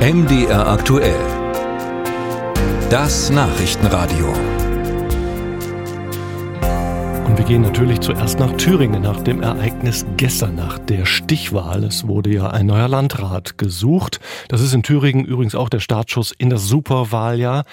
MDR aktuell. Das Nachrichtenradio. Und wir gehen natürlich zuerst nach Thüringen, nach dem Ereignis gestern, nach der Stichwahl. Es wurde ja ein neuer Landrat gesucht. Das ist in Thüringen übrigens auch der Startschuss in das Superwahljahr.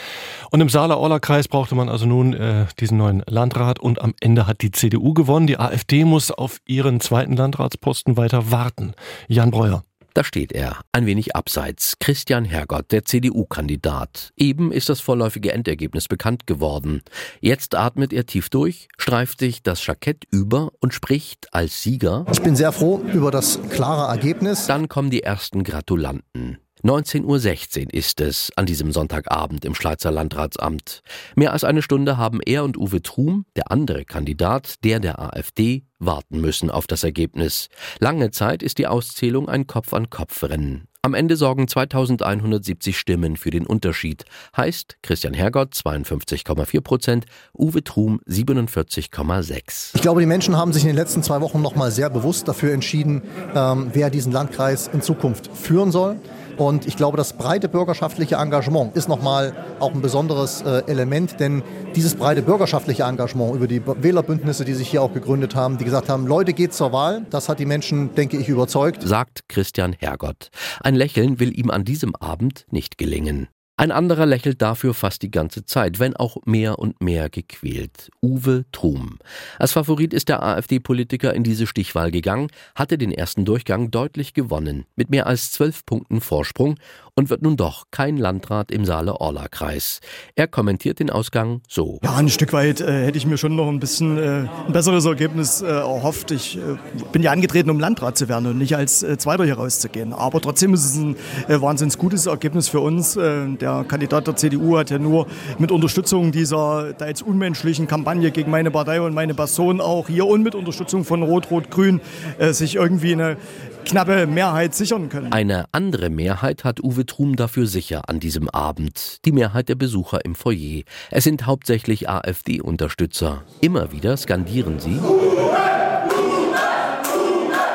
Und im Saale-Orla-Kreis brauchte man also nun äh, diesen neuen Landrat und am Ende hat die CDU gewonnen. Die AfD muss auf ihren zweiten Landratsposten weiter warten. Jan Breuer. Da steht er, ein wenig abseits, Christian Hergott, der CDU-Kandidat. Eben ist das vorläufige Endergebnis bekannt geworden. Jetzt atmet er tief durch, streift sich das Jackett über und spricht als Sieger. Ich bin sehr froh über das klare Ergebnis. Dann kommen die ersten Gratulanten. 19.16 Uhr ist es an diesem Sonntagabend im Schleizer Landratsamt. Mehr als eine Stunde haben er und Uwe Trum, der andere Kandidat, der der AfD, warten müssen auf das Ergebnis. Lange Zeit ist die Auszählung ein Kopf-an-Kopf-Rennen. Am Ende sorgen 2170 Stimmen für den Unterschied. Heißt Christian Hergott 52,4 Prozent, Uwe Trum 47,6. Ich glaube, die Menschen haben sich in den letzten zwei Wochen noch mal sehr bewusst dafür entschieden, ähm, wer diesen Landkreis in Zukunft führen soll. Und ich glaube, das breite bürgerschaftliche Engagement ist nochmal auch ein besonderes äh, Element, denn dieses breite bürgerschaftliche Engagement über die Wählerbündnisse, die sich hier auch gegründet haben, die gesagt haben, Leute, geht zur Wahl, das hat die Menschen, denke ich, überzeugt. Sagt Christian Hergott. Ein Lächeln will ihm an diesem Abend nicht gelingen. Ein anderer lächelt dafür fast die ganze Zeit, wenn auch mehr und mehr gequält. Uwe Trum. Als Favorit ist der AfD-Politiker in diese Stichwahl gegangen, hatte den ersten Durchgang deutlich gewonnen, mit mehr als zwölf Punkten Vorsprung und wird nun doch kein Landrat im Saale-Orla-Kreis. Er kommentiert den Ausgang so. Ja, ein Stück weit äh, hätte ich mir schon noch ein bisschen äh, ein besseres Ergebnis äh, erhofft. Ich äh, bin ja angetreten, um Landrat zu werden und nicht als äh, Zweiter hier rauszugehen. Aber trotzdem ist es ein äh, wahnsinnig gutes Ergebnis für uns. der der Kandidat der CDU hat ja nur mit Unterstützung dieser teils unmenschlichen Kampagne gegen meine Partei und meine Person auch hier und mit Unterstützung von Rot-Rot-Grün äh, sich irgendwie eine knappe Mehrheit sichern können. Eine andere Mehrheit hat Uwe Trum dafür sicher an diesem Abend. Die Mehrheit der Besucher im Foyer. Es sind hauptsächlich AfD-Unterstützer. Immer wieder skandieren sie.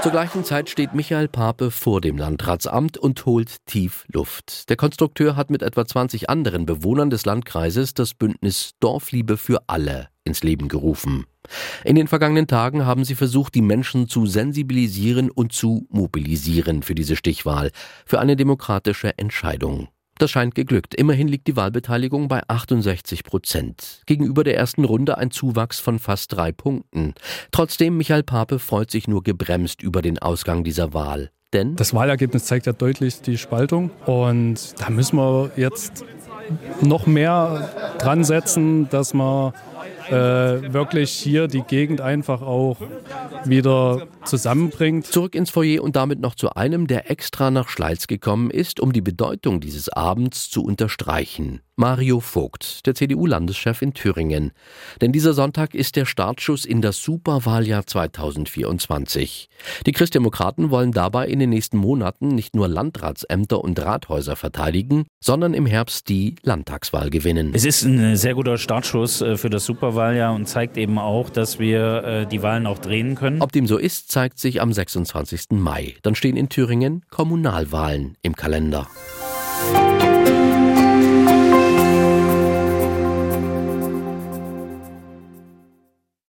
Zur gleichen Zeit steht Michael Pape vor dem Landratsamt und holt tief Luft. Der Konstrukteur hat mit etwa 20 anderen Bewohnern des Landkreises das Bündnis Dorfliebe für alle ins Leben gerufen. In den vergangenen Tagen haben sie versucht, die Menschen zu sensibilisieren und zu mobilisieren für diese Stichwahl, für eine demokratische Entscheidung. Das scheint geglückt. Immerhin liegt die Wahlbeteiligung bei 68 Prozent. Gegenüber der ersten Runde ein Zuwachs von fast drei Punkten. Trotzdem, Michael Pape freut sich nur gebremst über den Ausgang dieser Wahl. Denn das Wahlergebnis zeigt ja deutlich die Spaltung und da müssen wir jetzt noch mehr dran setzen, dass man äh, wirklich hier die Gegend einfach auch wieder zusammenbringt. Zurück ins Foyer und damit noch zu einem, der extra nach Schleiz gekommen ist, um die Bedeutung dieses Abends zu unterstreichen. Mario Vogt, der CDU-Landeschef in Thüringen. Denn dieser Sonntag ist der Startschuss in das Superwahljahr 2024. Die Christdemokraten wollen dabei in den nächsten Monaten nicht nur Landratsämter und Rathäuser verteidigen, sondern im Herbst die Landtagswahl gewinnen. Es ist ein sehr guter Startschuss äh, für das Superwahljahr und zeigt eben auch, dass wir äh, die Wahlen auch drehen können. Ob dem so ist, zeigt sich am 26. Mai. Dann stehen in Thüringen Kommunalwahlen im Kalender.